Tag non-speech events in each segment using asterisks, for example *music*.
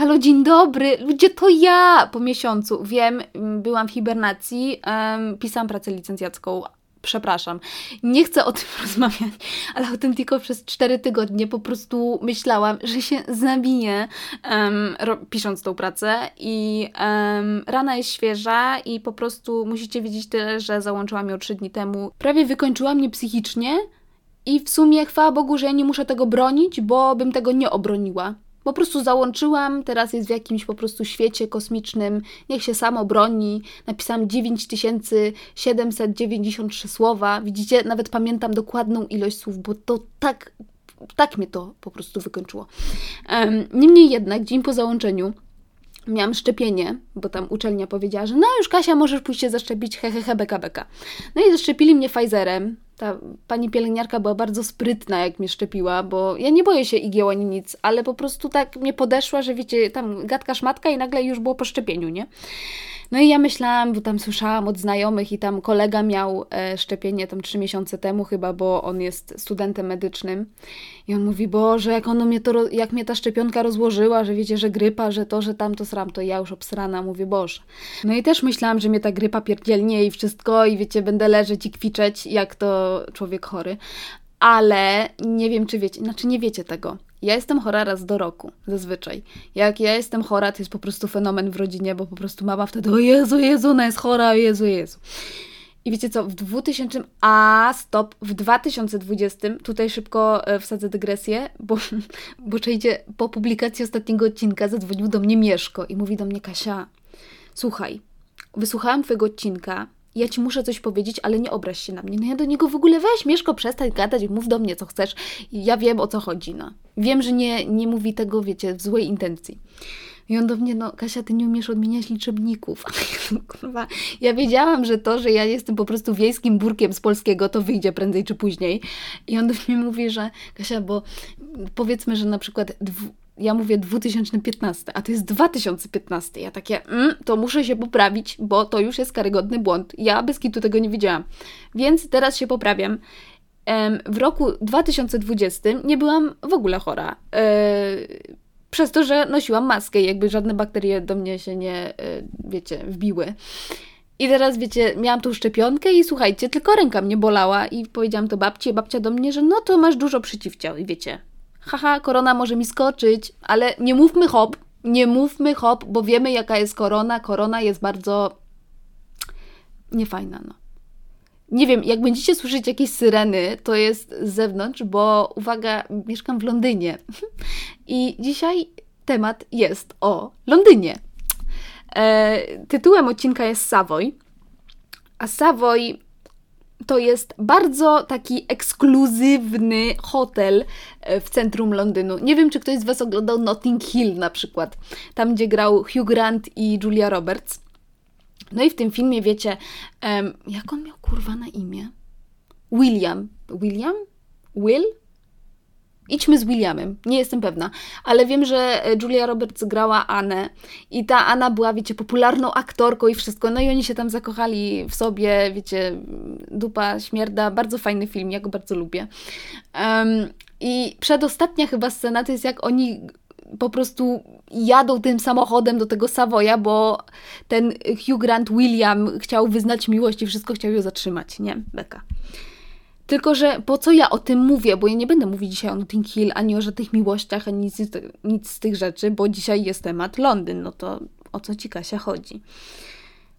Halo, dzień dobry, ludzie, to ja! Po miesiącu, wiem, byłam w hibernacji, um, pisałam pracę licencjacką, przepraszam, nie chcę o tym *laughs* rozmawiać, ale autentyko przez cztery tygodnie po prostu myślałam, że się zabiję um, pisząc tą pracę i um, rana jest świeża i po prostu musicie wiedzieć tyle, że załączyłam ją trzy dni temu. Prawie wykończyła mnie psychicznie i w sumie chwała Bogu, że ja nie muszę tego bronić, bo bym tego nie obroniła. Po prostu załączyłam, teraz jest w jakimś po prostu świecie kosmicznym, niech się samo broni. Napisałam 9793 słowa. Widzicie, nawet pamiętam dokładną ilość słów, bo to tak, tak mnie to po prostu wykończyło. Um, niemniej jednak, dzień po załączeniu, miałam szczepienie, bo tam uczelnia powiedziała, że no już Kasia, możesz pójść się zaszczepić, hehehe, beka, beka. No i zaszczepili mnie Pfizerem, ta pani pielęgniarka była bardzo sprytna, jak mnie szczepiła, bo ja nie boję się igieł ani nic, ale po prostu tak mnie podeszła, że wiecie, tam gadka szmatka i nagle już było po szczepieniu, nie? No i ja myślałam, bo tam słyszałam od znajomych i tam kolega miał e, szczepienie tam trzy miesiące temu chyba, bo on jest studentem medycznym. I on mówi, Boże, jak, ono mnie to, jak mnie ta szczepionka rozłożyła, że wiecie, że grypa, że to, że tamto sram, to ja już obsrana, mówię, Boże. No i też myślałam, że mnie ta grypa pierdzielnie i wszystko i wiecie, będę leżeć i kwiczeć, jak to człowiek chory. Ale nie wiem, czy wiecie, znaczy nie wiecie tego. Ja jestem chora raz do roku, zazwyczaj. Jak ja jestem chora, to jest po prostu fenomen w rodzinie, bo po prostu mama wtedy, o Jezu, Jezu, ona jest chora, o Jezu, Jezu. I wiecie co, w 2000, a stop, w 2020, tutaj szybko e, wsadzę dygresję, bo, *laughs* bo czejcie, po publikacji ostatniego odcinka zadzwonił do mnie Mieszko i mówi do mnie, Kasia, słuchaj, wysłuchałam twojego odcinka, ja ci muszę coś powiedzieć, ale nie obraź się na mnie. No ja do niego w ogóle weź, Mieszko, przestań gadać, mów do mnie, co chcesz. Ja wiem, o co chodzi, no. Wiem, że nie, nie mówi tego, wiecie, w złej intencji. I on do mnie, no Kasia, ty nie umiesz odmieniać liczebników. *laughs* Kurwa, ja wiedziałam, że to, że ja jestem po prostu wiejskim burkiem z polskiego, to wyjdzie prędzej czy później. I on do mnie mówi, że Kasia, bo powiedzmy, że na przykład ja mówię 2015, a to jest 2015. Ja takie, mm, to muszę się poprawić, bo to już jest karygodny błąd. Ja bez kitu tego nie widziałam. Więc teraz się poprawiam. W roku 2020 nie byłam w ogóle chora. E, przez to, że nosiłam maskę, jakby żadne bakterie do mnie się nie, e, wiecie, wbiły. I teraz, wiecie, miałam tą szczepionkę i słuchajcie, tylko ręka mnie bolała i powiedziałam to babci, babcia do mnie, że no to masz dużo przeciwciał i wiecie, haha, korona może mi skoczyć, ale nie mówmy hop, nie mówmy hop, bo wiemy jaka jest korona. Korona jest bardzo niefajna, no. Nie wiem, jak będziecie słyszeć jakieś syreny, to jest z zewnątrz, bo uwaga, mieszkam w Londynie. *laughs* I dzisiaj temat jest o Londynie. E, tytułem odcinka jest Savoy. A Savoy to jest bardzo taki ekskluzywny hotel e, w centrum Londynu. Nie wiem, czy ktoś z Was oglądał Notting Hill na przykład, tam gdzie grał Hugh Grant i Julia Roberts. No i w tym filmie wiecie, um, jak on miał kurwa na imię? William. William? Will? Idźmy z Williamem, nie jestem pewna, ale wiem, że e, Julia Roberts grała Anę i ta Anna była, wiecie, popularną aktorką i wszystko, no i oni się tam zakochali w sobie, wiecie, dupa, śmierda, bardzo fajny film, ja go bardzo lubię. Um, I przedostatnia chyba scena to jest jak oni po prostu jadą tym samochodem do tego Savoya, bo ten Hugh Grant William chciał wyznać miłość i wszystko chciał ją zatrzymać, nie? Beka. Tylko, że po co ja o tym mówię? Bo ja nie będę mówić dzisiaj o Notting Hill, ani o żadnych miłościach, ani nic, nic z tych rzeczy, bo dzisiaj jest temat Londyn. No to o co ci Kasia chodzi?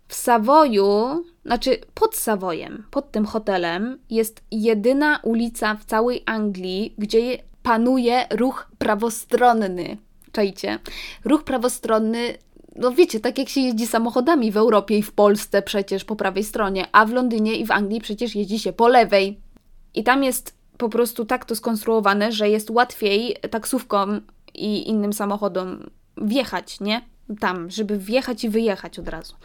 W Savoyu, znaczy pod Savoyem, pod tym hotelem, jest jedyna ulica w całej Anglii, gdzie panuje ruch prawostronny. Czajcie? Ruch prawostronny no wiecie, tak jak się jeździ samochodami w Europie i w Polsce przecież po prawej stronie, a w Londynie i w Anglii przecież jeździ się po lewej. I tam jest po prostu tak to skonstruowane, że jest łatwiej taksówkom i innym samochodom wjechać, nie? Tam, żeby wjechać i wyjechać od razu.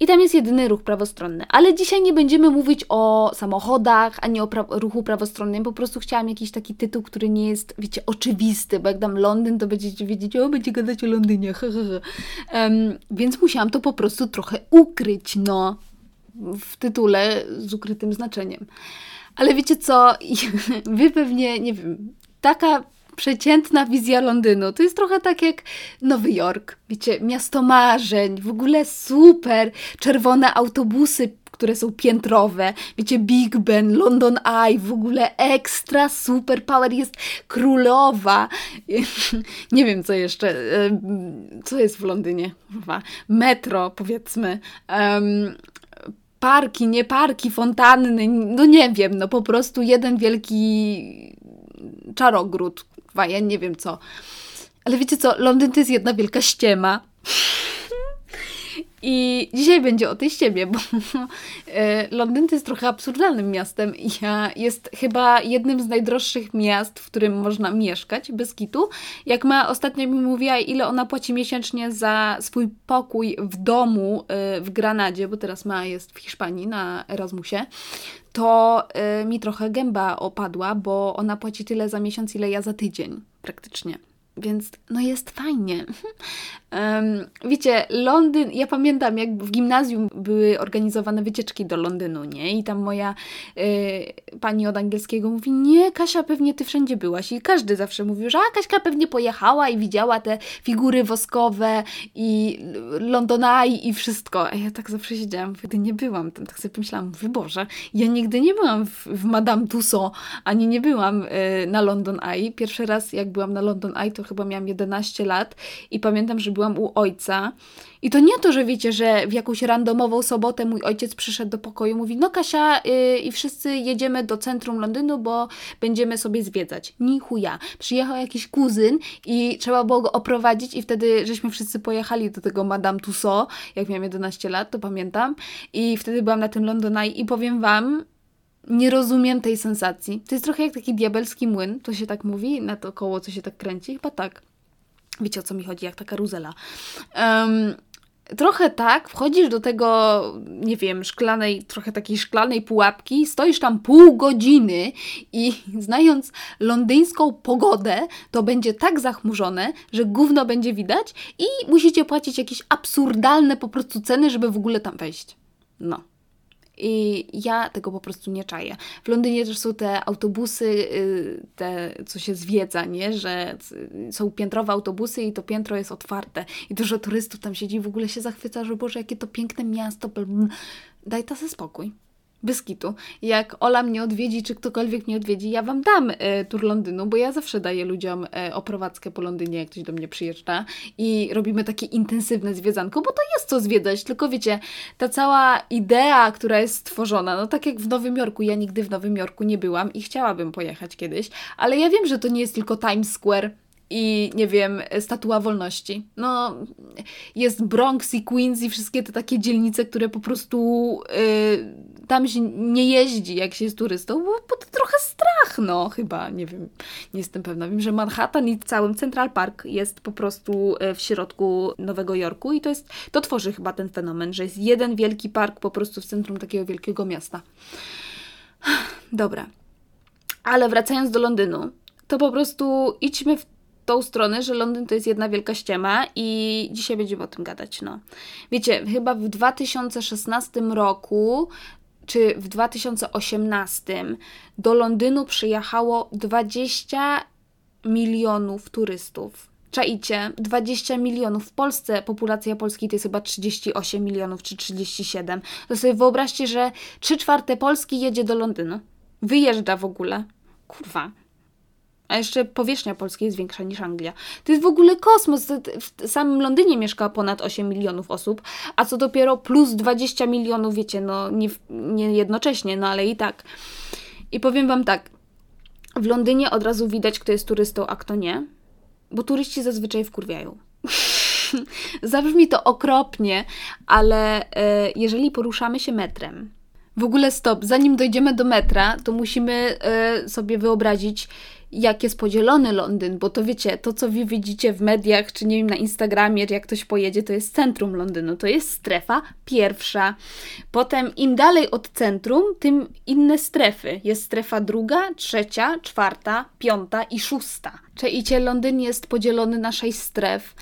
I tam jest jedyny ruch prawostronny. Ale dzisiaj nie będziemy mówić o samochodach, ani o pra ruchu prawostronnym. Po prostu chciałam jakiś taki tytuł, który nie jest, wiecie, oczywisty, bo jak dam Londyn, to będziecie wiedzieć, o, będzie gadać o Londynie. *laughs* um, więc musiałam to po prostu trochę ukryć, no, w tytule z ukrytym znaczeniem. Ale wiecie co, *laughs* wy pewnie, nie wiem, taka przeciętna wizja Londynu. To jest trochę tak jak Nowy Jork. Wiecie, miasto marzeń, w ogóle super. Czerwone autobusy które są piętrowe. Wiecie, Big Ben, London Eye, w ogóle ekstra, super power, jest królowa. *laughs* Nie wiem, co jeszcze, co jest w Londynie? Metro, powiedzmy. Parki, nie parki, fontanny, no nie wiem, no po prostu jeden wielki czarogród, ja nie wiem co. Ale wiecie co, Londyn to jest jedna wielka ściema. I dzisiaj będzie o tej ściebie, bo *laughs* e, Londyn to jest trochę absurdalnym miastem. Ja, jest chyba jednym z najdroższych miast, w którym można mieszkać bez kitu. Jak ma ostatnio mi mówiła, ile ona płaci miesięcznie za swój pokój w domu e, w Granadzie, bo teraz ma jest w Hiszpanii na Erasmusie, to e, mi trochę gęba opadła, bo ona płaci tyle za miesiąc, ile ja za tydzień praktycznie. Więc no jest fajnie. *laughs* Um, wiecie, Londyn, ja pamiętam jak w gimnazjum były organizowane wycieczki do Londynu, nie? I tam moja y, pani od angielskiego mówi, nie, Kasia, pewnie ty wszędzie byłaś. I każdy zawsze mówił, że a Kaśka pewnie pojechała i widziała te figury woskowe i Londonai i wszystko. A ja tak zawsze siedziałam, wtedy nie byłam tam. Tak sobie pomyślałam, wyborze, ja nigdy nie byłam w, w Madame Tussauds, ani nie byłam y, na London Eye. Pierwszy raz jak byłam na London Eye, to chyba miałam 11 lat i pamiętam, że byłam u ojca. I to nie to, że wiecie, że w jakąś randomową sobotę mój ojciec przyszedł do pokoju, mówi: No, Kasia, yy, i wszyscy jedziemy do centrum Londynu, bo będziemy sobie zwiedzać. Ni chuja. Przyjechał jakiś kuzyn i trzeba było go oprowadzić, i wtedy żeśmy wszyscy pojechali do tego Madame Tussauds, jak miałam 11 lat, to pamiętam. I wtedy byłam na tym Londonaj i powiem Wam, nie rozumiem tej sensacji. To jest trochę jak taki diabelski młyn, to się tak mówi, na to koło, co się tak kręci, chyba tak. Wiecie o co mi chodzi, jak ta karuzela. Um, trochę tak, wchodzisz do tego, nie wiem, szklanej, trochę takiej szklanej pułapki, stoisz tam pół godziny i *laughs* znając londyńską pogodę, to będzie tak zachmurzone, że gówno będzie widać i musicie płacić jakieś absurdalne po prostu ceny, żeby w ogóle tam wejść. No. I ja tego po prostu nie czaję. W Londynie też są te autobusy, y, te, co się zwiedza, nie? Że są piętrowe autobusy i to piętro jest otwarte. I dużo turystów tam siedzi i w ogóle się zachwyca, że Boże, jakie to piękne miasto. Daj ta ze spokój. Bez kitu. Jak Ola mnie odwiedzi, czy ktokolwiek mnie odwiedzi, ja Wam dam e, tur Londynu, bo ja zawsze daję ludziom e, oprowadzkę po Londynie, jak ktoś do mnie przyjeżdża i robimy takie intensywne zwiedzanko, bo to jest co zwiedzać, tylko wiecie, ta cała idea, która jest stworzona, no tak jak w Nowym Jorku, ja nigdy w Nowym Jorku nie byłam i chciałabym pojechać kiedyś, ale ja wiem, że to nie jest tylko Times Square, i nie wiem, Statua Wolności. No, jest Bronx i Queens i wszystkie te takie dzielnice, które po prostu yy, tam się nie jeździ, jak się jest turystą, bo, bo to trochę strach, no chyba, nie wiem, nie jestem pewna. Wiem, że Manhattan i cały Central Park jest po prostu y, w środku Nowego Jorku i to jest, to tworzy chyba ten fenomen, że jest jeden wielki park po prostu w centrum takiego wielkiego miasta. Dobra. Ale wracając do Londynu, to po prostu idźmy w tą stronę, że Londyn to jest jedna wielka ściema i dzisiaj będziemy o tym gadać, no. Wiecie, chyba w 2016 roku czy w 2018 do Londynu przyjechało 20 milionów turystów. Czaicie, 20 milionów. W Polsce populacja Polski to jest chyba 38 milionów czy 37. To sobie wyobraźcie, że 3 czwarte Polski jedzie do Londynu. Wyjeżdża w ogóle. Kurwa, a jeszcze powierzchnia Polski jest większa niż Anglia. To jest w ogóle kosmos. W samym Londynie mieszka ponad 8 milionów osób, a co dopiero plus 20 milionów, wiecie, no nie, nie jednocześnie, no ale i tak. I powiem Wam tak. W Londynie od razu widać, kto jest turystą, a kto nie, bo turyści zazwyczaj wkurwiają. *laughs* Zabrzmi to okropnie, ale e, jeżeli poruszamy się metrem, w ogóle stop, zanim dojdziemy do metra, to musimy e, sobie wyobrazić, jak jest podzielony Londyn, bo to wiecie, to co wy widzicie w mediach, czy nie wiem, na Instagramie, jak ktoś pojedzie, to jest centrum Londynu, to jest strefa pierwsza. Potem im dalej od centrum, tym inne strefy. Jest strefa druga, trzecia, czwarta, piąta i szósta. Czaicie, Londyn jest podzielony na sześć stref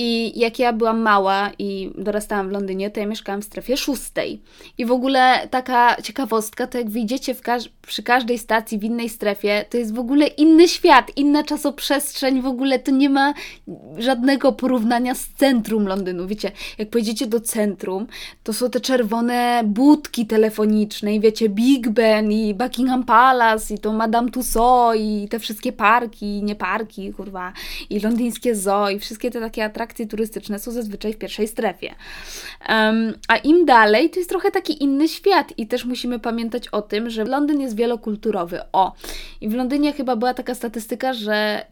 I jak ja byłam mała i dorastałam w Londynie, to ja mieszkałam w strefie szóstej. I w ogóle taka ciekawostka, to jak wyjdziecie każ przy każdej stacji w innej strefie, to jest w ogóle inny świat, inna czasoprzestrzeń, w ogóle to nie ma żadnego porównania z centrum Londynu. Wiecie, jak pojedziecie do centrum, to są te czerwone budki telefoniczne i wiecie, Big Ben i Buckingham Palace i to Madame Tussauds i te wszystkie parki, nie parki, kurwa, i londyńskie zoo i wszystkie te takie atrakcje turystyczne są zazwyczaj w pierwszej strefie. Um, a im dalej, to jest trochę taki inny świat i też musimy pamiętać o tym, że Londyn jest wielokulturowy. O! I w Londynie chyba była taka statystyka, że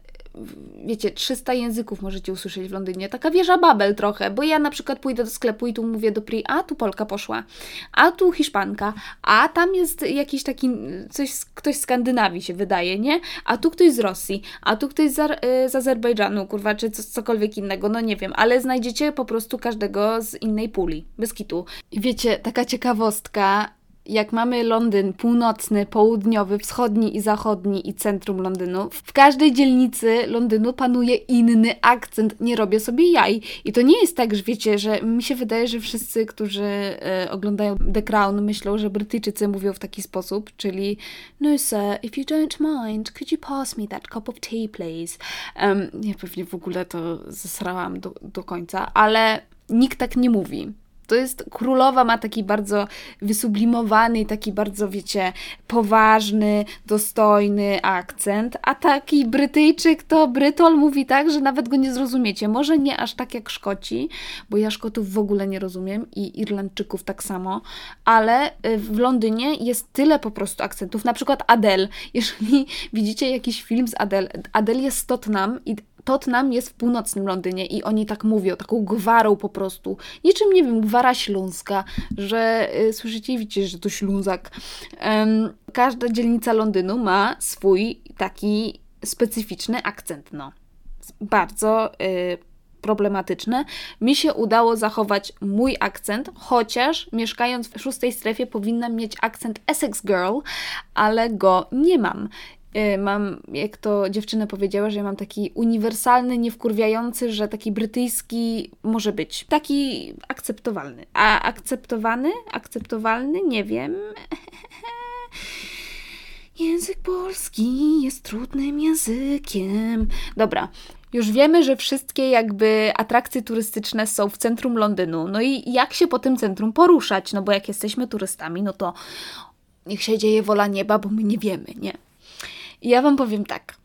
wiecie, 300 języków możecie usłyszeć w Londynie. Taka wieża Babel trochę, bo ja na przykład pójdę do sklepu i tu mówię do Pri, a tu Polka poszła, a tu Hiszpanka, a tam jest jakiś taki, coś, ktoś z Skandynawii się wydaje, nie? A tu ktoś z Rosji, a tu ktoś z, y, z Azerbejdżanu, kurwa, czy cokolwiek innego, no nie wiem, ale znajdziecie po prostu każdego z innej puli, bez kitu. Wiecie, taka ciekawostka, jak mamy Londyn północny, południowy, wschodni i zachodni i centrum Londynu, w każdej dzielnicy Londynu panuje inny akcent. Nie robię sobie jaj. I to nie jest tak, że wiecie, że mi się wydaje, że wszyscy, którzy e, oglądają The Crown, myślą, że Brytyjczycy mówią w taki sposób, czyli No sir, if you don't mind, could you pass me that cup of tea, please? Um, ja pewnie w ogóle to zesrałam do, do końca, ale nikt tak nie mówi. To jest, królowa ma taki bardzo wysublimowany, taki bardzo, wiecie, poważny, dostojny akcent, a taki Brytyjczyk to Brytol mówi tak, że nawet go nie zrozumiecie. Może nie aż tak jak Szkoci, bo ja Szkotów w ogóle nie rozumiem i Irlandczyków tak samo, ale y, w Londynie jest tyle po prostu akcentów, na przykład Adele. Jeżeli widzicie jakiś film z Adele, Adele jest Tottenham i Tottenham jest w północnym Londynie i oni tak mówią, taką gwarą po prostu. Niczym, nie wiem, gwara śląska, że y, słyszycie i widzicie, że to ślązak. Um, każda dzielnica Londynu ma swój taki specyficzny akcent, no. Bardzo y, problematyczne. Mi się udało zachować mój akcent, chociaż mieszkając w szóstej strefie powinnam mieć akcent Essex Girl, ale go nie mam. Y, mam, jak to dziewczyna powiedziała, że ja mam taki uniwersalny, niewkurwiający, że taki brytyjski może być. Taki akceptowalny. A akceptowany? Akceptowalny? Nie wiem. *laughs* Język polski jest trudnym językiem. Dobra, już wiemy, że wszystkie jakby atrakcje turystyczne są w centrum Londynu. No i jak się po tym centrum poruszać? No bo jak jesteśmy turystami, no to niech się dzieje wola nieba, bo my nie wiemy, nie? Ja Wam powiem tak.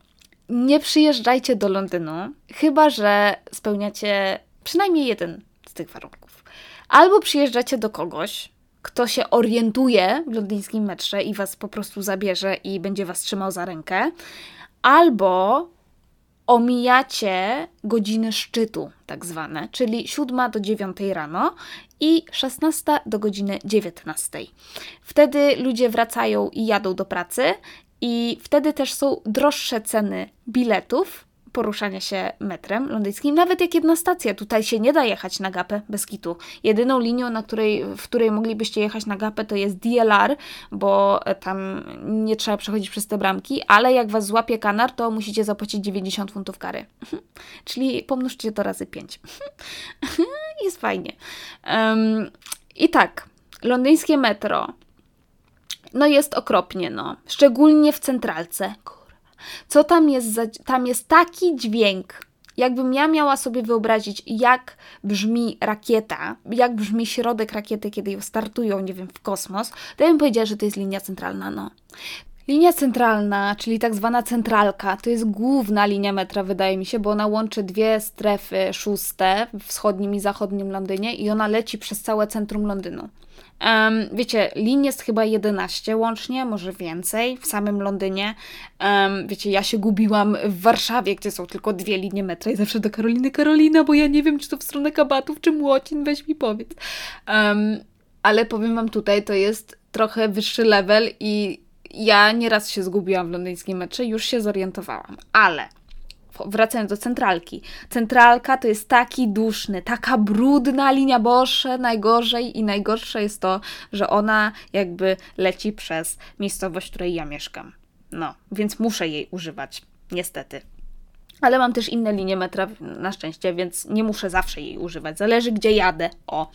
Nie przyjeżdżajcie do Londynu, chyba że spełniacie przynajmniej jeden z tych warunków. Albo przyjeżdżacie do kogoś, kto się orientuje w londyńskim metrze i was po prostu zabierze i będzie was trzymał za rękę, albo omijacie godziny szczytu, tak zwane, czyli 7 do 9 rano i 16 do godziny 19. Wtedy ludzie wracają i jadą do pracy i wtedy też są droższe ceny biletów poruszania się metrem londyńskim, nawet jak jedna stacja. Tutaj się nie da jechać na gapę bez kitu. Jedyną linią, na której, w której moglibyście jechać na gapę, to jest DLR, bo tam nie trzeba przechodzić przez te bramki, ale jak was złapie kanar, to musicie zapłacić 90 funtów kary. *laughs* Czyli pomnóżcie to razy 5. *laughs* jest fajnie. Um, I tak, londyńskie metro no jest okropnie, no. Szczególnie w centralce. Co tam jest za... Tam jest taki dźwięk, jakbym ja miała sobie wyobrazić, jak brzmi rakieta, jak brzmi środek rakiety, kiedy ją startują, nie wiem, w kosmos, to ja bym powiedziała, że to jest linia centralna, no. Linia centralna, czyli tak zwana centralka, to jest główna linia metra, wydaje mi się, bo ona łączy dwie strefy szóste w wschodnim i zachodnim Londynie i ona leci przez całe centrum Londynu. Um, wiecie, lin jest chyba 11 łącznie, może więcej w samym Londynie. Um, wiecie, ja się gubiłam w Warszawie, gdzie są tylko dwie linie metra i zawsze do Karoliny Karolina, bo ja nie wiem, czy to w stronę Kabatów, czy Młocin, weź mi powiedz. Um, ale powiem Wam tutaj, to jest trochę wyższy level i ja nieraz się zgubiłam w londyńskim metrze, już się zorientowałam, ale wracając do centralki. Centralka to jest taki duszny, taka brudna linia Bosze, najgorzej i najgorsze jest to, że ona jakby leci przez miejscowość, w której ja mieszkam. No, więc muszę jej używać, niestety. ale mam też inne linie metra na szczęście, więc nie muszę zawsze jej używać. Zależy gdzie jadę. O.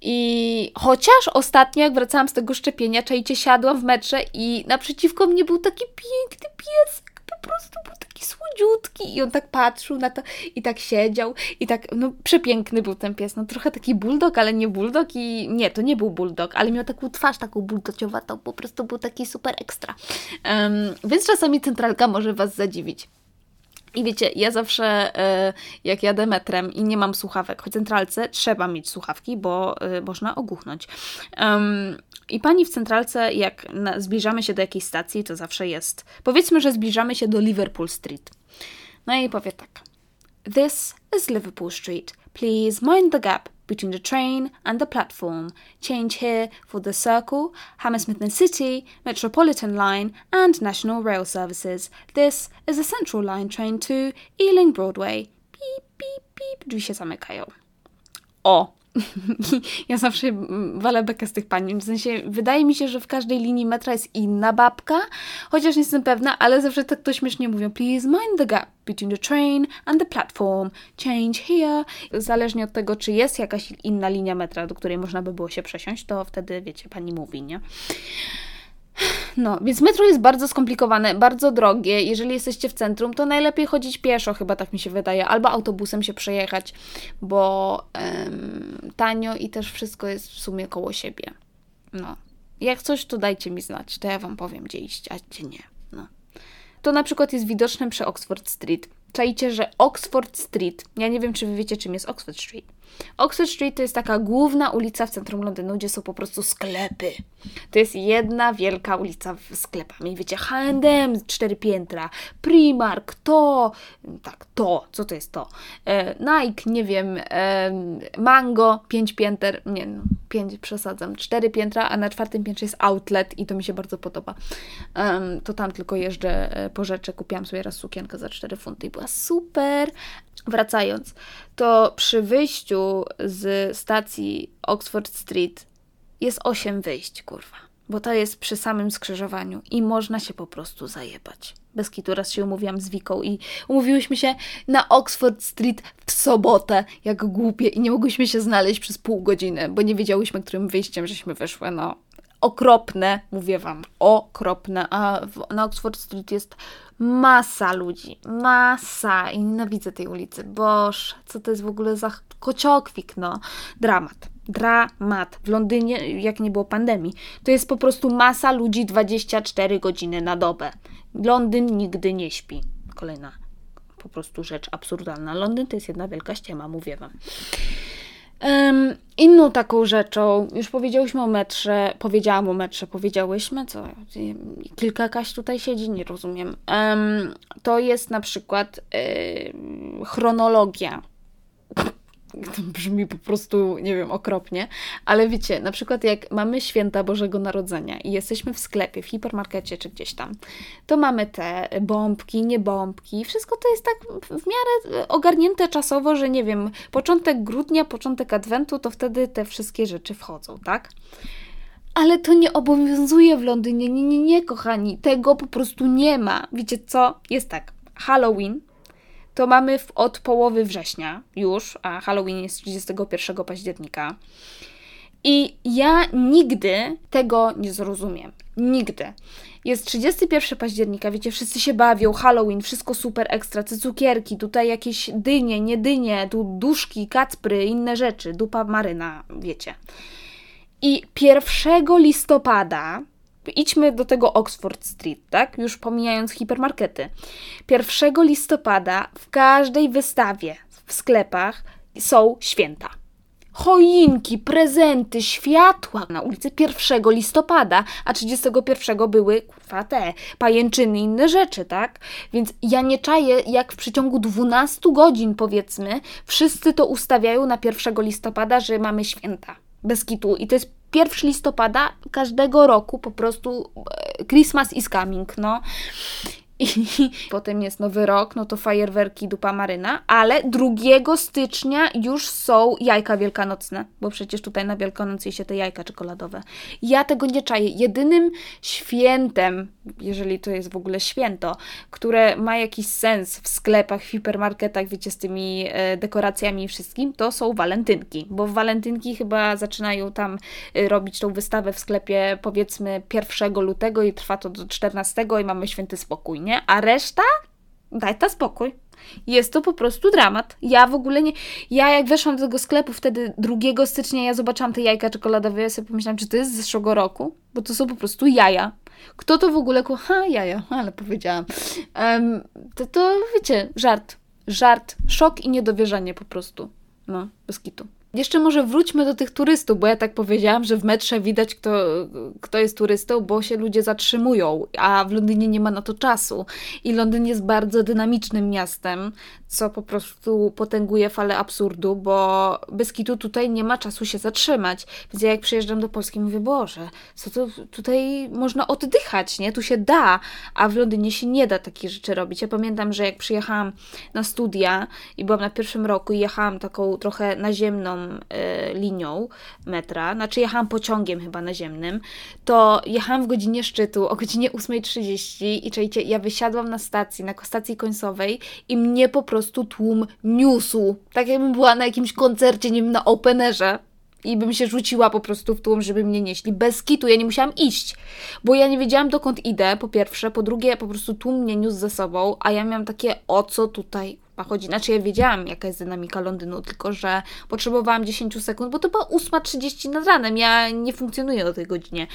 I chociaż ostatnio, jak wracałam z tego szczepienia, czajcie, siadłam w metrze i naprzeciwko mnie był taki piękny piesek. Po prostu był taki słodziutki i on tak patrzył na to i tak siedział i tak, no przepiękny był ten pies. No trochę taki bulldog, ale nie bulldog i nie, to nie był bulldog, ale miał taką twarz taką bulldociowatą, po prostu był taki super ekstra. Um, więc czasami centralka może Was zadziwić. I wiecie, ja zawsze e, jak jadę metrem i nie mam słuchawek, choć centralce trzeba mieć słuchawki, bo e, można ogłuchnąć. I pani w centralce, jak zbliżamy się do jakiejś stacji, to zawsze jest. Powiedzmy, że zbliżamy się do Liverpool Street. No i powie tak. This is Liverpool Street. Please mind the gap between the train and the platform. Change here for the Circle, Hammersmith and City, Metropolitan Line, and National Rail Services. This is a Central Line train to Ealing Broadway. Beep, beep, beep. Drzwi się zamykają. O! *laughs* ja zawsze walę bekę z tych pań. W sensie, wydaje mi się, że w każdej linii metra jest inna babka, chociaż nie jestem pewna, ale zawsze tak to śmiesznie mówią. Please mind the gap between the train and the platform. Change here. Zależnie od tego, czy jest jakaś inna linia metra, do której można by było się przesiąść, to wtedy, wiecie, pani mówi, nie? No, więc metro jest bardzo skomplikowane, bardzo drogie. Jeżeli jesteście w centrum, to najlepiej chodzić pieszo, chyba tak mi się wydaje, albo autobusem się przejechać, bo um, tanio i też wszystko jest w sumie koło siebie. No. Jak coś, to dajcie mi znać, to ja Wam powiem, gdzie iść, a gdzie nie. No. To na przykład jest widoczne przy Oxford Street. Czajcie, że Oxford Street, ja nie wiem, czy Wy wiecie, czym jest Oxford Street. Oxford Street to jest taka główna ulica w centrum Londynu, gdzie są po prostu sklepy. To jest jedna wielka ulica z sklepami. Wiecie, H&M, cztery piętra, Primark, to, tak, to, co to jest to? E, Nike, nie wiem, e, Mango, pięć pięter, nie no, pięć przesadzam, cztery piętra, a na czwartym piętrze jest outlet i to mi się bardzo podoba. to tam tylko jeżdżę e, po rzeczy, kupiłam sobie raz sukienkę za 4 funty i była super. Wracając, to przy wyjściu z stacji Oxford Street jest 8 wyjść, kurwa. Bo to jest przy samym skrzyżowaniu i można się po prostu zajebać. Bez kitu raz się umówiłam z Wiką i umówiłyśmy się na Oxford Street w sobotę, jak głupie i nie mogłyśmy się znaleźć przez pół godziny, bo nie wiedziałyśmy, którym wyjściem żeśmy wyszły, no okropne, mówię Wam, okropne, a na Oxford Street jest masa ludzi, masa i nienawidzę tej ulicy, boż, co to jest w ogóle za kociokwik, no, dramat. Dramat. W Londynie, jak nie było pandemii, to jest po prostu masa ludzi 24 godziny na dobę. Londyn nigdy nie śpi. Kolejna po prostu rzecz absurdalna. Londyn to jest jedna wielka ściema, mówię Wam. Um, inną taką rzeczą, już powiedziałyśmy o metrze, powiedziałam o metrze, powiedziałyśmy, co? Kilka kaś tutaj siedzi, nie rozumiem. Um, to jest na przykład chronologia *laughs* brzmi po prostu, nie wiem, okropnie, ale wiecie, na przykład jak mamy święta Bożego Narodzenia i jesteśmy w sklepie, w hipermarkecie czy gdzieś tam, to mamy te bombki, nie bombki, wszystko to jest tak w miarę ogarnięte czasowo, że nie wiem, początek grudnia, początek adwentu, to wtedy te wszystkie rzeczy wchodzą, tak? Ale to nie obowiązuje w Londynie, nie, nie, nie, kochani, tego po prostu nie ma. Wiecie co? Jest tak, Halloween, to mamy w, od połowy września już, a Halloween jest 31 października. I ja nigdy tego nie zrozumiem. Nigdy. Jest 31 października, wiecie, wszyscy się bawią, Halloween, wszystko super ekstra, te cukierki, tutaj jakieś dynie, nie dynie, tu duszki, kacpry, inne rzeczy, dupa maryna, wiecie. I 1 listopada idźmy do tego Oxford Street, tak? Już pomijając hipermarkety. 1 listopada w każdej wystawie w sklepach są święta. Choinki, prezenty, światła na ulicy 1 listopada, a 31 były kurwa te pajęczyny inne rzeczy, tak? Więc ja nie czaję, jak w przeciągu 12 godzin powiedzmy, wszyscy to ustawiają na 1 listopada, że mamy święta. Bez kitu. I to jest 1 listopada każdego roku po prostu e, Christmas is coming, no. I *laughs* potem jest nowy rok, no to fajerwerki dupa maryna, ale 2 stycznia już są jajka wielkanocne, bo przecież tutaj na Wielkanoc je się te jajka czekoladowe. Ja tego nie czaję. Jedynym świętem, jeżeli to jest w ogóle święto, które ma jakiś sens w sklepach, w hipermarketach, wiecie, z tymi e, dekoracjami i wszystkim, to są walentynki, bo walentynki chyba zaczynają tam e, robić tą wystawę w sklepie powiedzmy 1 lutego i trwa to do 14 i mamy święty spokój nie? A reszta? Daj ta spokój. Jest to po prostu dramat. Ja w ogóle nie. Ja jak weszłam do tego sklepu wtedy 2 stycznia, ja zobaczyłam te jajka czekoladowe, ja sobie pomyślałam, czy to jest z zeszłego roku, bo to są po prostu jaja. Kto to w ogóle kocha? Jaja, *laughs* ale powiedziałam. Um, to, to wiecie, żart. Żart, szok i niedowierzanie po prostu. No, bez kitu. Jeszcze może wróćmy do tych turystów, bo ja tak powiedziałam, że w metrze widać, kto, kto jest turystą, bo się ludzie zatrzymują, a w Londynie nie ma na to czasu. I Londyn jest bardzo dynamicznym miastem, co po prostu potęguje falę absurdu, bo bez kitu tutaj nie ma czasu się zatrzymać. Więc ja jak przyjeżdżam do Polski, mówię, Boże, co to tutaj można oddychać, nie? Tu się da, a w Londynie się nie da takich rzeczy robić. Ja pamiętam, że jak przyjechałam na studia i byłam na pierwszym roku i jechałam taką trochę naziemną y, linią metra, znaczy jechałam pociągiem chyba naziemnym, to jechałam w godzinie szczytu o godzinie 8.30 i czajcie, ja wysiadłam na stacji, na stacji końcowej i mnie po prostu tłum niósł. Tak jakbym była na jakimś koncercie, nie wiem, na openerze i bym się rzuciła po prostu w tłum, żeby mnie nieśli. Bez kitu, ja nie musiałam iść, bo ja nie wiedziałam dokąd idę, po pierwsze, po drugie, po prostu tłum mnie niósł ze sobą, a ja miałam takie, o co tutaj chodzi. Znaczy ja wiedziałam, jaka jest dynamika Londynu, tylko że potrzebowałam 10 sekund, bo to była 8.30 nad ranem, ja nie funkcjonuję o tej godzinie.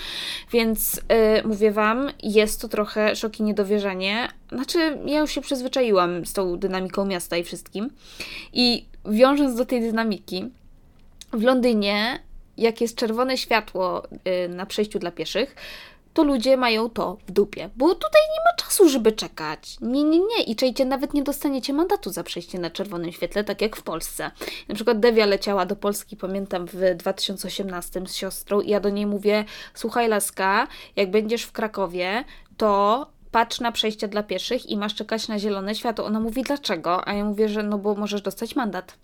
Więc yy, mówię Wam, jest to trochę szok i niedowierzanie. Znaczy ja już się przyzwyczaiłam z tą dynamiką miasta i wszystkim. I wiążąc do tej dynamiki, w Londynie, jak jest czerwone światło yy, na przejściu dla pieszych, to ludzie mają to w dupie, bo tutaj nie ma czasu, żeby czekać. Nie, nie, nie. I czejcie, nawet nie dostaniecie mandatu za przejście na czerwonym świetle, tak jak w Polsce. Na przykład Devia leciała do Polski, pamiętam, w 2018 z siostrą i ja do niej mówię, słuchaj laska, jak będziesz w Krakowie, to patrz na przejście dla pieszych i masz czekać na zielone światło. Ona mówi, dlaczego? A ja mówię, że no bo możesz dostać mandat.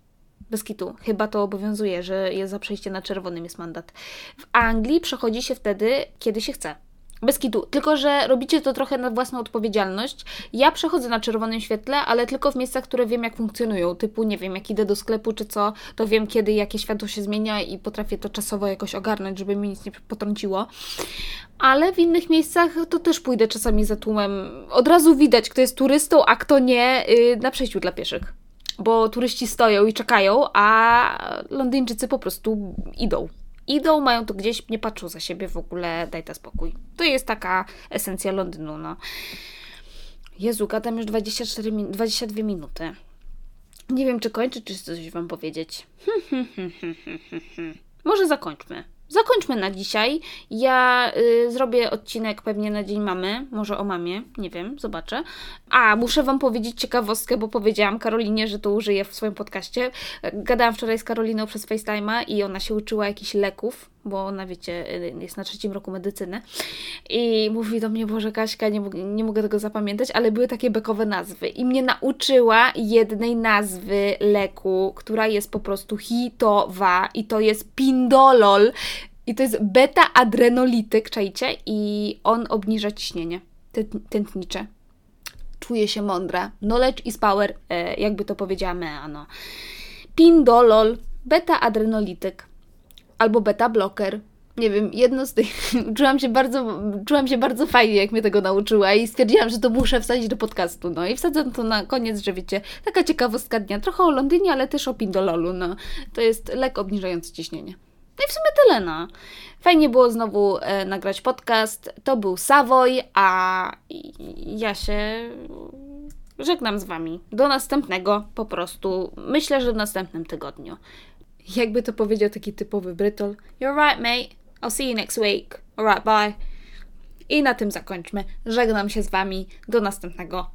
Bez kitu. Chyba to obowiązuje, że jest za przejście na czerwonym jest mandat. W Anglii przechodzi się wtedy, kiedy się chce. Bez kitu. Tylko, że robicie to trochę na własną odpowiedzialność. Ja przechodzę na czerwonym świetle, ale tylko w miejscach, które wiem, jak funkcjonują. Typu, nie wiem, jak idę do sklepu czy co, to wiem, kiedy jakie światło się zmienia i potrafię to czasowo jakoś ogarnąć, żeby mi nic nie potrąciło. Ale w innych miejscach to też pójdę czasami za tłumem. Od razu widać, kto jest turystą, a kto nie, yy, na przejściu dla pieszych. Bo turyści stoją i czekają, a Londyńczycy po prostu idą idą, mają to gdzieś, nie patrzą za siebie w ogóle, daj to spokój. To jest taka esencja Londynu, no. Jezu, gadam już 24 min 22 minuty. Nie wiem, czy kończę, czy coś Wam powiedzieć. *laughs* Może zakończmy. Zakończmy na dzisiaj. Ja y, zrobię odcinek pewnie na Dzień Mamy, może o mamie, nie wiem, zobaczę. A, muszę Wam powiedzieć ciekawostkę, bo powiedziałam Karolinie, że to użyję w swoim podcaście. Gadałam wczoraj z Karoliną przez FaceTime'a i ona się uczyła jakichś leków, bo ona, wiecie, y, jest na trzecim roku medycyny. I mówi do mnie, Boże Kaśka, nie, nie mogę tego zapamiętać, ale były takie bekowe nazwy. I mnie nauczyła jednej nazwy leku, która jest po prostu hitowa i to jest pindolol. I to jest beta-adrenolityk, czajcie? I on obniża ciśnienie tętnicze. Czuję się mądra. Knowledge is power, e, jakby to powiedziała Mea, no. Pindolol, beta-adrenolityk albo beta-bloker. Nie wiem, jedno z tych. *laughs* czułam się, bardzo, czułam się bardzo fajnie, jak mnie tego nauczyła, i stwierdziłam, że to muszę wsadzić do podcastu. No i wsadzam to na koniec, że wiecie, taka ciekawostka dnia. Trochę o Londynie, ale też o Pindololu. No. To jest lek obniżający ciśnienie. No i w sumie tyle, no. Fajnie było znowu e, nagrać podcast. To był Savoy, a ja się żegnam z Wami. Do następnego po prostu. Myślę, że w następnym tygodniu. Jakby to powiedział taki typowy Brytol. You're right, mate. I'll see you next week. Alright, bye. I na tym zakończmy. Żegnam się z Wami. Do następnego